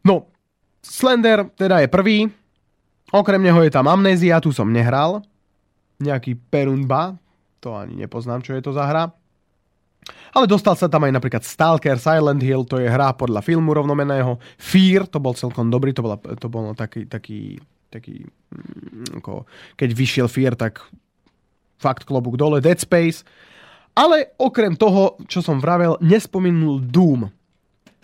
No, Slender teda je prvý, okrem neho je tam Amnézia, tu som nehral, nejaký Perunba, to ani nepoznám, čo je to za hra. Ale dostal sa tam aj napríklad Stalker, Silent Hill, to je hra podľa filmu rovnomeného. Fear, to bol celkom dobrý, to, bola, to bol taký, taký, taký mm, ako, keď vyšiel Fear, tak fakt klobúk dole, Dead Space. Ale okrem toho, čo som vravel, nespomenul Doom.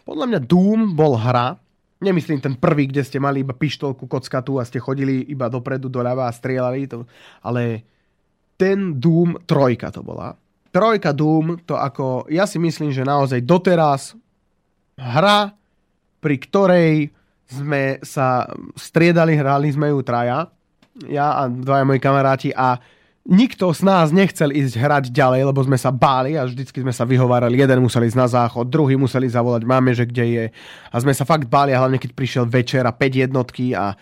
Podľa mňa Doom bol hra, nemyslím ten prvý, kde ste mali iba pištolku, kockatu a ste chodili iba dopredu, doľava a strieľali, to, ale ten Doom trojka to bola. Trojka Doom, to ako, ja si myslím, že naozaj doteraz hra, pri ktorej sme sa striedali, hrali sme ju traja, ja a dvaja moji kamaráti a nikto z nás nechcel ísť hrať ďalej, lebo sme sa báli a vždycky sme sa vyhovárali. Jeden musel ísť na záchod, druhý museli zavolať máme, že kde je. A sme sa fakt báli, hlavne keď prišiel večer a 5 jednotky a,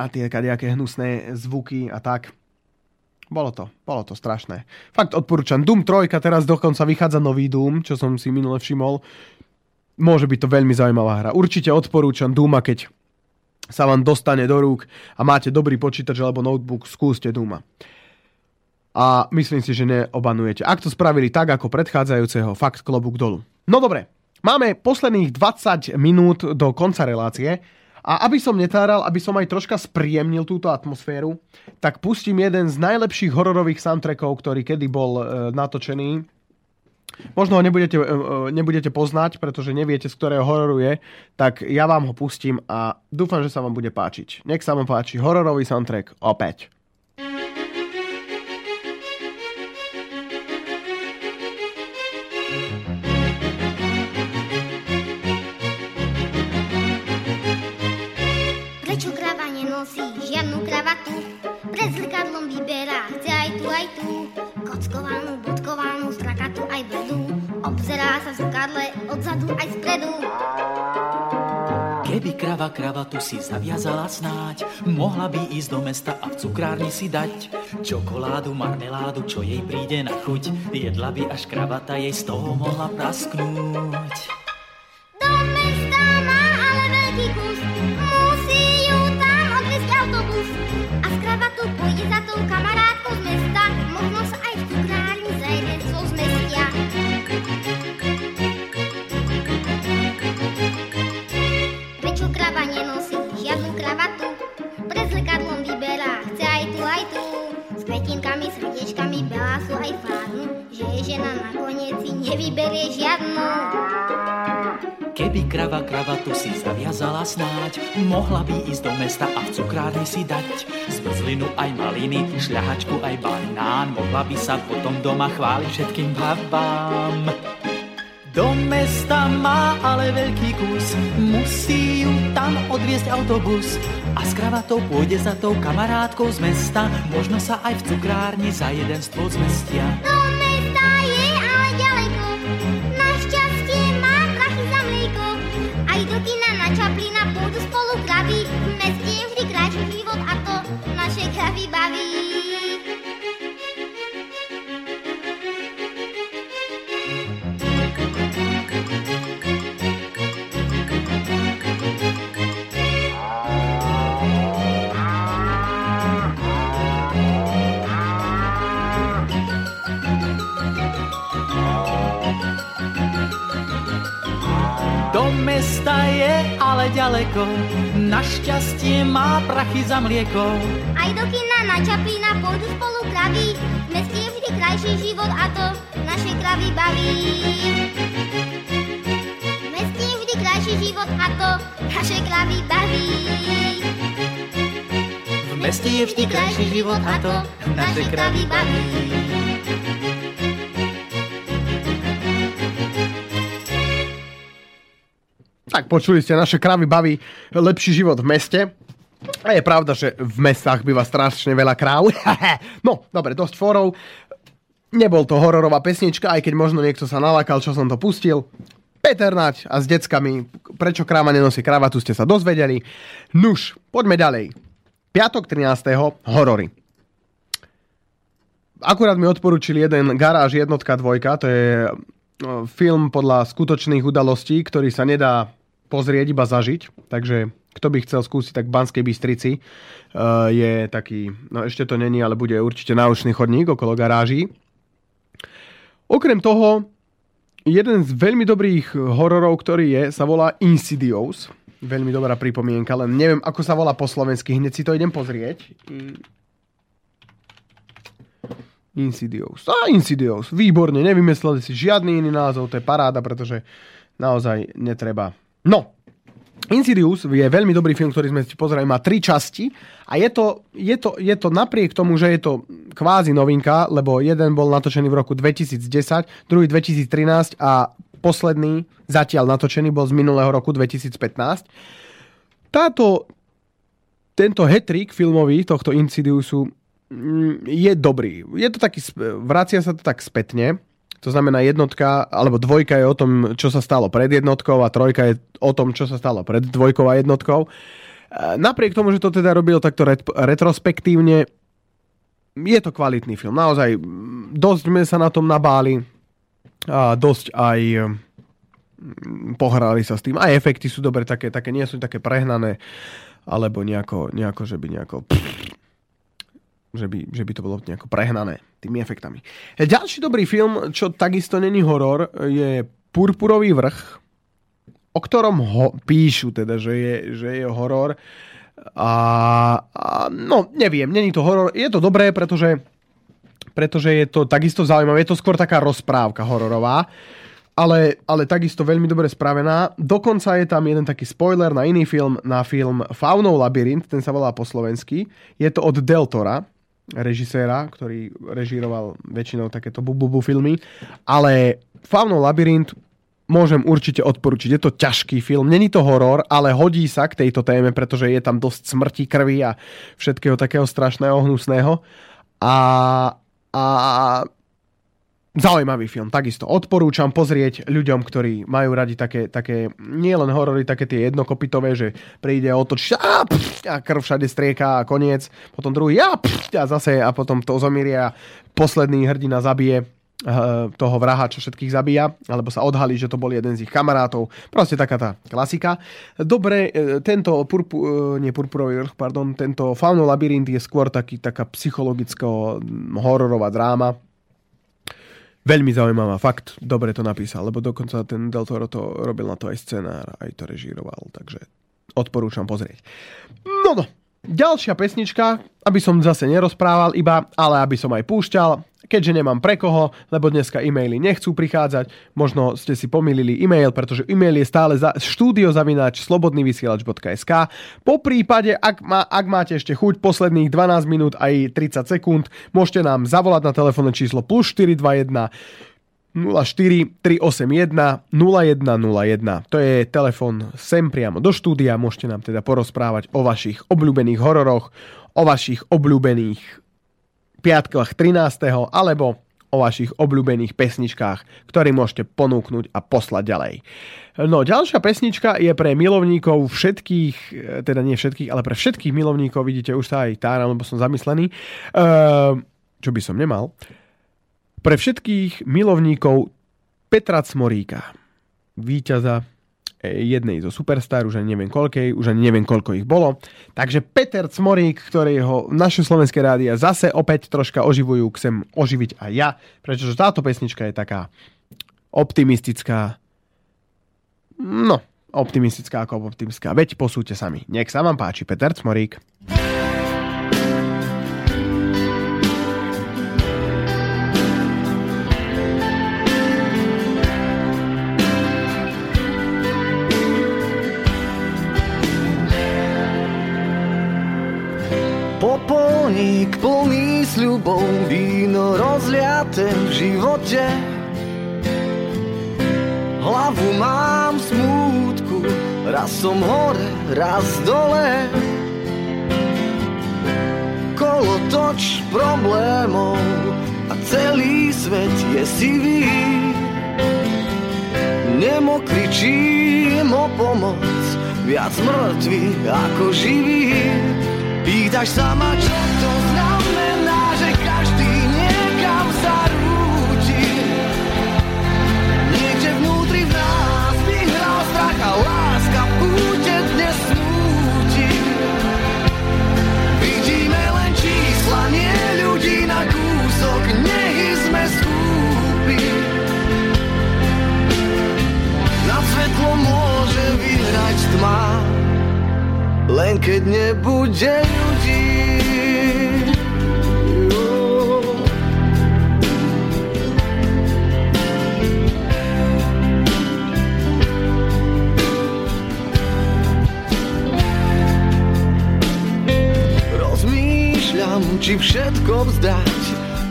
a tie kadejaké hnusné zvuky a tak. Bolo to, bolo to strašné. Fakt odporúčam. Doom 3, teraz dokonca vychádza nový Doom, čo som si minule všimol. Môže byť to veľmi zaujímavá hra. Určite odporúčam Dooma, keď sa vám dostane do rúk a máte dobrý počítač alebo notebook, skúste Dooma. A myslím si, že neobanujete. Ak to spravili tak, ako predchádzajúceho, fakt klobúk dolu. No dobre, máme posledných 20 minút do konca relácie. A aby som netáral, aby som aj troška spríjemnil túto atmosféru, tak pustím jeden z najlepších hororových soundtrackov, ktorý kedy bol e, natočený. Možno ho nebudete, e, e, nebudete poznať, pretože neviete, z ktorého hororu je, tak ja vám ho pustím a dúfam, že sa vám bude páčiť. Nech sa vám páči hororový soundtrack opäť. Krava kravatu si zaviazala snáď, mohla by ísť do mesta a v cukrárni si dať čokoládu, marmeládu, čo jej príde na chuť. Jedla by až kravata jej z toho mohla prasknúť. Snáď, mohla by ísť do mesta a v cukrárni si dať zmrzlinu aj maliny, šľahačku aj banán, mohla by sa potom doma chváliť všetkým babám. Do mesta má ale veľký kus, musí ju tam odviesť autobus. A s kravatou pôjde za tou kamarátkou z mesta, možno sa aj v cukrárni za jeden stôl zmestia. Do Do mesta je ale ďaleko, našťastie má prachy za mlieko. Aj do kina na Čaplina pôjdu spolu kravy, v meste je vždy krajší život a to naše kravy baví. V meste je vždy krajší život a to naše kravy baví. V meste je vždy krajší život a to naše kravy baví. Tak počuli ste, naše kravy baví lepší život v meste. A je pravda, že v mestách býva strašne veľa kráv. <laughs> no, dobre, dosť fórov. Nebol to hororová pesnička, aj keď možno niekto sa nalakal, čo som to pustil. Peter Nať a s deckami, prečo kráva nenosí kravatu, ste sa dozvedeli. Nuž, poďme ďalej. Piatok 13. horory. Akurát mi odporúčili jeden Garáž jednotka dvojka, to je no, film podľa skutočných udalostí, ktorý sa nedá pozrieť, iba zažiť. Takže kto by chcel skúsiť, tak v Banskej Bystrici uh, je taký, no ešte to není, ale bude určite náučný chodník okolo garáží. Okrem toho, jeden z veľmi dobrých hororov, ktorý je, sa volá Insidious. Veľmi dobrá pripomienka, len neviem, ako sa volá po slovensky. Hneď si to idem pozrieť. Insidious. Á, Insidious. Výborne, nevymysleli si žiadny iný názov, to je paráda, pretože naozaj netreba. No, Insidious je veľmi dobrý film, ktorý sme si pozerali, má tri časti a je to, je, to, je to napriek tomu, že je to kvázi novinka, lebo jeden bol natočený v roku 2010, druhý 2013 a posledný zatiaľ natočený bol z minulého roku 2015. Táto, tento hetrik filmový tohto Insidiousu mm, je dobrý. Je to taký, vracia sa to tak spätne. To znamená jednotka, alebo dvojka je o tom, čo sa stalo pred jednotkou a trojka je o tom, čo sa stalo pred dvojkou a jednotkou. E, napriek tomu, že to teda robil takto ret- retrospektívne, je to kvalitný film. Naozaj, dosť sme sa na tom nabáli a dosť aj pohrali sa s tým. Aj efekty sú dobre, také, také nie sú také prehnané, alebo nejako, nejako že by nejako... Pff, že by, že by to bolo nejako prehnané tými efektami. Ďalší dobrý film, čo takisto není horor, je Purpurový vrch, o ktorom ho píšu teda, že je, že je horor. A, a no, neviem, není to horor. Je to dobré, pretože, pretože je to takisto zaujímavé. Je to skôr taká rozprávka hororová ale, ale takisto veľmi dobre spravená. Dokonca je tam jeden taký spoiler na iný film, na film Faunov labyrint, ten sa volá po slovensky. Je to od Deltora, režiséra, ktorý režíroval väčšinou takéto bububu filmy, ale Faunov labyrint môžem určite odporučiť. Je to ťažký film, není to horor, ale hodí sa k tejto téme, pretože je tam dosť smrti, krvi a všetkého takého strašného, hnusného. A, a Zaujímavý film, takisto odporúčam pozrieť ľuďom, ktorí majú radi také, také nielen horory, také tie jednokopitové, že príde otoč a, a krv všade strieka a koniec, potom druhý a, a zase a potom to zomíria a posledný hrdina zabije eh, toho vraha, čo všetkých zabíja, alebo sa odhalí, že to bol jeden z ich kamarátov. Proste taká tá klasika. Dobre, eh, tento purpu, eh, nie purpurový pardon, tento Fauno labyrint je skôr taký, taká psychologicko hororová dráma, Veľmi zaujímavá, fakt dobre to napísal, lebo dokonca ten Del Toro to robil na to aj scenár, aj to režíroval, takže odporúčam pozrieť. No no, ďalšia pesnička, aby som zase nerozprával iba, ale aby som aj púšťal, keďže nemám pre koho, lebo dneska e-maily nechcú prichádzať, možno ste si pomýlili e-mail, pretože e-mail je stále za štúdiozavináč slobodnyvysielač.sk. Po prípade, ak, má, ak máte ešte chuť posledných 12 minút aj 30 sekúnd, môžete nám zavolať na telefónne číslo plus 421 04 381 0101. To je telefon sem priamo do štúdia. Môžete nám teda porozprávať o vašich obľúbených hororoch, o vašich obľúbených piatkách 13. alebo o vašich obľúbených pesničkách, ktoré môžete ponúknuť a poslať ďalej. No, ďalšia pesnička je pre milovníkov všetkých, teda nie všetkých, ale pre všetkých milovníkov, vidíte, už sa aj táram, lebo som zamyslený, uh, čo by som nemal, pre všetkých milovníkov Petra Cmoríka, víťaza jednej zo Superstar, už ani neviem koľkej, už ani neviem koľko ich bolo. Takže Peter Cmorík, ktorého naše slovenské rádia zase opäť troška oživujú, chcem oživiť aj ja, pretože táto pesnička je taká optimistická. No, optimistická ako optimistická. Veď posúďte sami. Nech sa vám páči, Peter Cmorík. Popolník plný sľubov, víno rozliate v živote. Hlavu mám smútku, raz som hore, raz dole. Kolo toč problémov a celý svet je sivý. Nemo kričím o pomoc, viac mŕtvy ako živých Pýtaš sa ma, čo len keď nebude ľudí. Rozmýšľam, či všetko vzdať,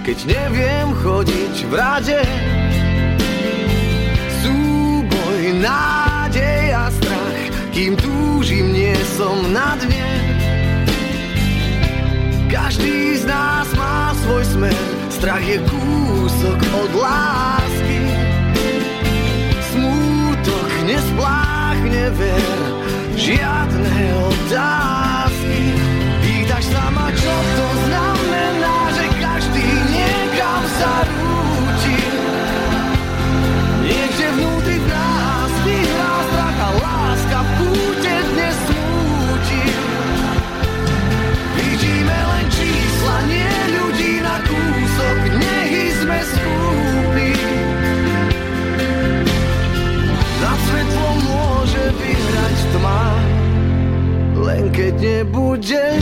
keď neviem chodiť v rade. Súboj, nádej a strach, kým túžim, nie som na dne. Každý z nás má svoj smer, strach je kúsok od lásky. Smútok nespláchne ver, žiadne otázky. Pýtaš sa ma, čo to znamená, že každý niekam sa keď nebude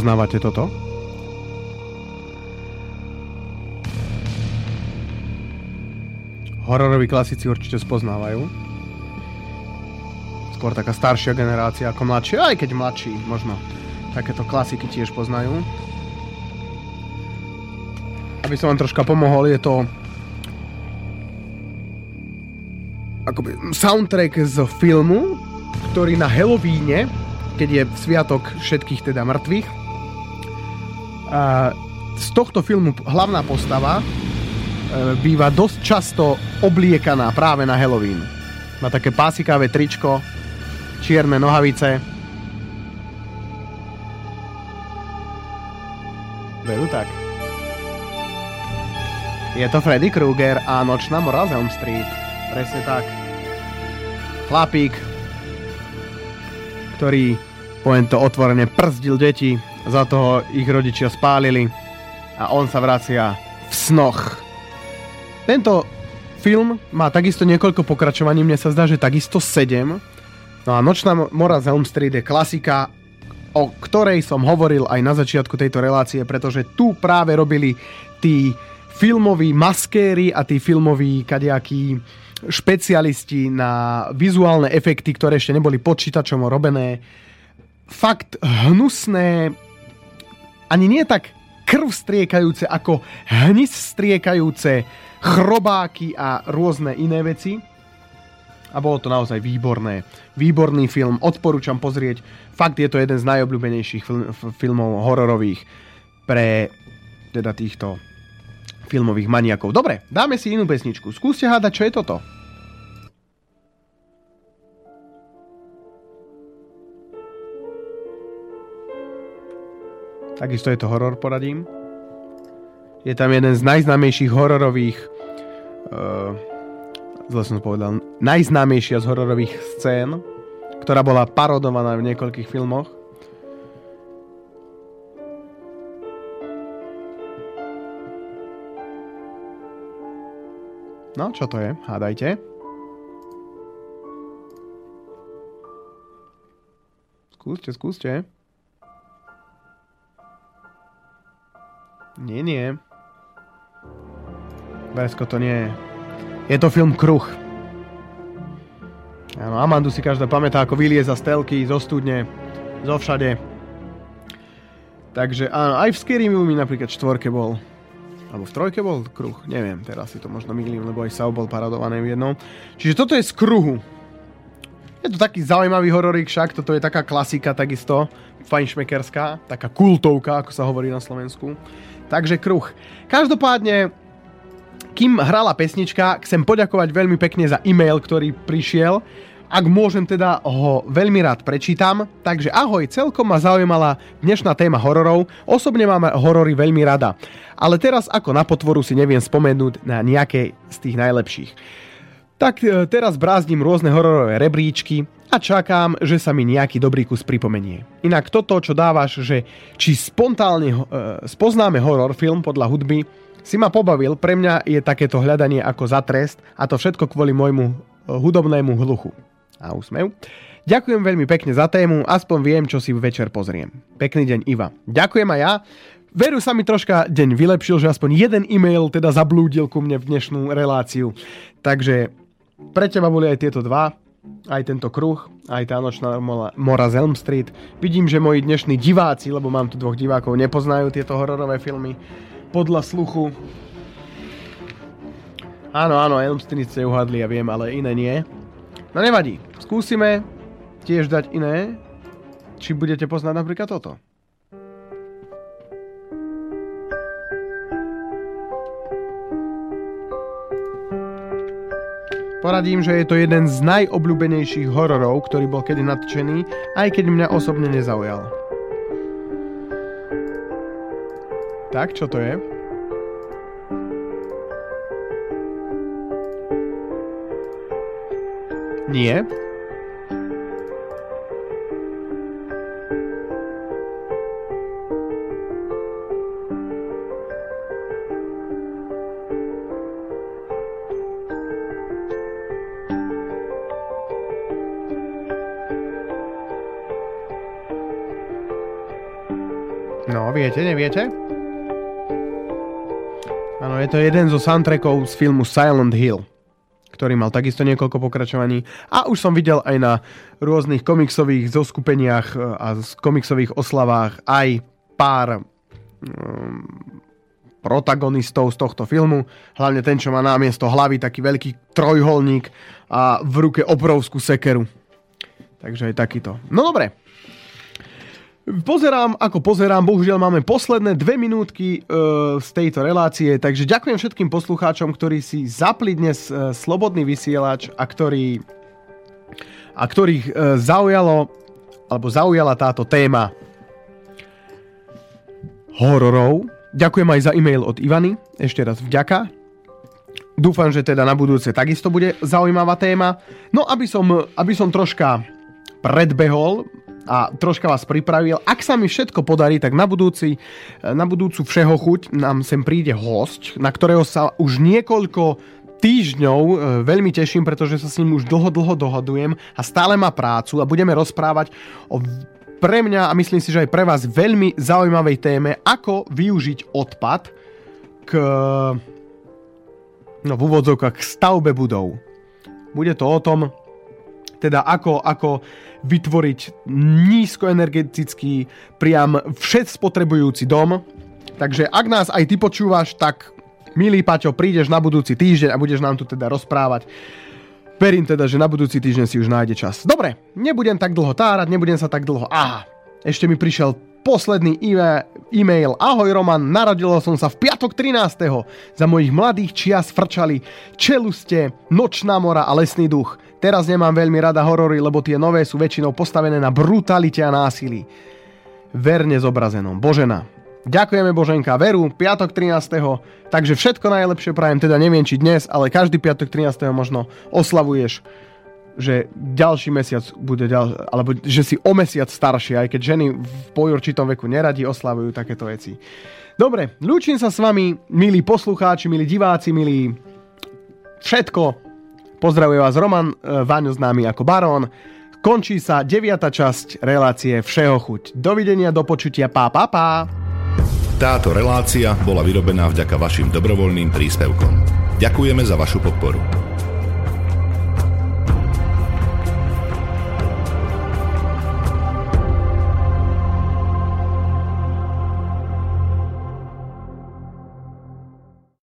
Poznávate toto? Hororoví klasici určite spoznávajú. Skôr taká staršia generácia ako mladšia, aj keď mladší možno takéto klasiky tiež poznajú. Aby som vám troška pomohol, je to akoby soundtrack z filmu, ktorý na Halloweene, keď je sviatok všetkých teda mŕtvych, z tohto filmu hlavná postava e, býva dosť často obliekaná práve na Halloween. Má také pásikavé tričko, čierne nohavice. Veru tak. Je to Freddy Krueger a Nočná mora z Elm Street. Presne tak. Chlapík, ktorý, poviem to otvorene, przdil deti, za toho ich rodičia spálili a on sa vracia v snoch. Tento film má takisto niekoľko pokračovaní, mne sa zdá, že takisto 7. No a Nočná mora z Elm Street je klasika, o ktorej som hovoril aj na začiatku tejto relácie, pretože tu práve robili tí filmoví maskéri a tí filmoví kadejakí špecialisti na vizuálne efekty, ktoré ešte neboli počítačom robené. Fakt hnusné, ani nie tak krv striekajúce, ako hnis striekajúce chrobáky a rôzne iné veci. A bolo to naozaj výborné. Výborný film, odporúčam pozrieť. Fakt je to jeden z najobľúbenejších film, filmov hororových pre teda týchto filmových maniakov. Dobre, dáme si inú pesničku. Skúste hádať, čo je toto. Takisto je to horor, poradím. Je tam jeden z najznámejších hororových uh, zle som to povedal, najznámejšia z hororových scén, ktorá bola parodovaná v niekoľkých filmoch. No, čo to je? Hádajte. Skúste, skúste. Nie, nie. Bresko to nie je. Je to film Kruh. Áno, Amandu si každá pamätá, ako vylieza z telky, zo studne, zo všade. Takže áno, aj v Scary Movie napríklad štvorke bol. Alebo v trojke bol kruh, neviem, teraz si to možno mýlim, lebo aj Saw bol paradovaný v jednom. Čiže toto je z kruhu. Je to taký zaujímavý hororík však, toto je taká klasika takisto, fajnšmekerská, taká kultovka, ako sa hovorí na Slovensku. Takže kruh. Každopádne, kým hrala pesnička, chcem poďakovať veľmi pekne za e-mail, ktorý prišiel. Ak môžem teda ho veľmi rád prečítam. Takže ahoj, celkom ma zaujímala dnešná téma hororov. Osobne mám horory veľmi rada. Ale teraz ako na potvoru si neviem spomenúť na nejaké z tých najlepších. Tak e, teraz brázdim rôzne hororové rebríčky a čakám, že sa mi nejaký dobrý kus pripomenie. Inak toto, čo dávaš, že či spontálne e, spoznáme horor film podľa hudby, si ma pobavil, pre mňa je takéto hľadanie ako za trest a to všetko kvôli môjmu e, hudobnému hluchu. A úsmev. Ďakujem veľmi pekne za tému, aspoň viem, čo si večer pozriem. Pekný deň Iva. Ďakujem aj ja. Veru sa mi troška deň vylepšil, že aspoň jeden e-mail teda zablúdil ku mne v dnešnú reláciu. Takže pre teba boli aj tieto dva, aj tento kruh, aj tá nočná mora z Elm Street. Vidím, že moji dnešní diváci, lebo mám tu dvoch divákov, nepoznajú tieto hororové filmy podľa sluchu. Áno, áno, Elm Street ste uhadli, ja viem, ale iné nie. No nevadí, skúsime tiež dať iné, či budete poznať napríklad toto. Poradím, že je to jeden z najobľúbenejších hororov, ktorý bol kedy nadčený, aj keď mňa osobne nezaujal. Tak, čo to je? Nie. Viete, neviete? Áno, je to jeden zo soundtrackov z filmu Silent Hill ktorý mal takisto niekoľko pokračovaní. A už som videl aj na rôznych komiksových zoskupeniach e, a komiksových oslavách aj pár um, protagonistov z tohto filmu. Hlavne ten, čo má namiesto hlavy taký veľký trojholník a v ruke obrovskú sekeru. Takže aj takýto. No dobre, Pozerám, ako pozerám, bohužiaľ máme posledné dve minútky e, z tejto relácie, takže ďakujem všetkým poslucháčom, ktorí si zapli dnes e, slobodný vysielač a ktorí a ktorých e, zaujalo alebo zaujala táto téma hororov. Ďakujem aj za e-mail od Ivany, ešte raz vďaka. Dúfam, že teda na budúce takisto bude zaujímavá téma. No, aby som, aby som troška predbehol a troška vás pripravil. Ak sa mi všetko podarí, tak na, budúci, na budúcu všeho chuť nám sem príde host, na ktorého sa už niekoľko týždňov e, veľmi teším, pretože sa s ním už dlho, dlho dohodujem a stále má prácu a budeme rozprávať o pre mňa a myslím si, že aj pre vás veľmi zaujímavej téme, ako využiť odpad k no v úvodzovkách k stavbe budov. Bude to o tom, teda ako, ako vytvoriť nízkoenergetický, priam všet spotrebujúci dom, Takže ak nás aj ty počúvaš, tak milý Paťo, prídeš na budúci týždeň a budeš nám tu teda rozprávať. Verím teda, že na budúci týždeň si už nájde čas. Dobre, nebudem tak dlho tárať, nebudem sa tak dlho... Aha, ešte mi prišiel posledný e-mail. Ahoj Roman, narodil som sa v piatok 13. Za mojich mladých čias frčali čeluste, nočná mora a lesný duch. Teraz nemám veľmi rada horory, lebo tie nové sú väčšinou postavené na brutalite a násilí. Verne zobrazenom. Božena. Ďakujeme Boženka, veru, piatok 13. Takže všetko najlepšie prajem, teda neviem či dnes, ale každý piatok 13. možno oslavuješ že ďalší mesiac bude ďal, alebo že si o mesiac staršie, aj keď ženy v pojurčitom veku neradi oslavujú takéto veci. Dobre, ľúčim sa s vami, milí poslucháči, milí diváci, milí všetko. Pozdravuje vás Roman, e, Váňo známy ako Barón. Končí sa deviata časť relácie Všeho chuť. Dovidenia, do počutia, pá, pá, pá. Táto relácia bola vyrobená vďaka vašim dobrovoľným príspevkom. Ďakujeme za vašu podporu.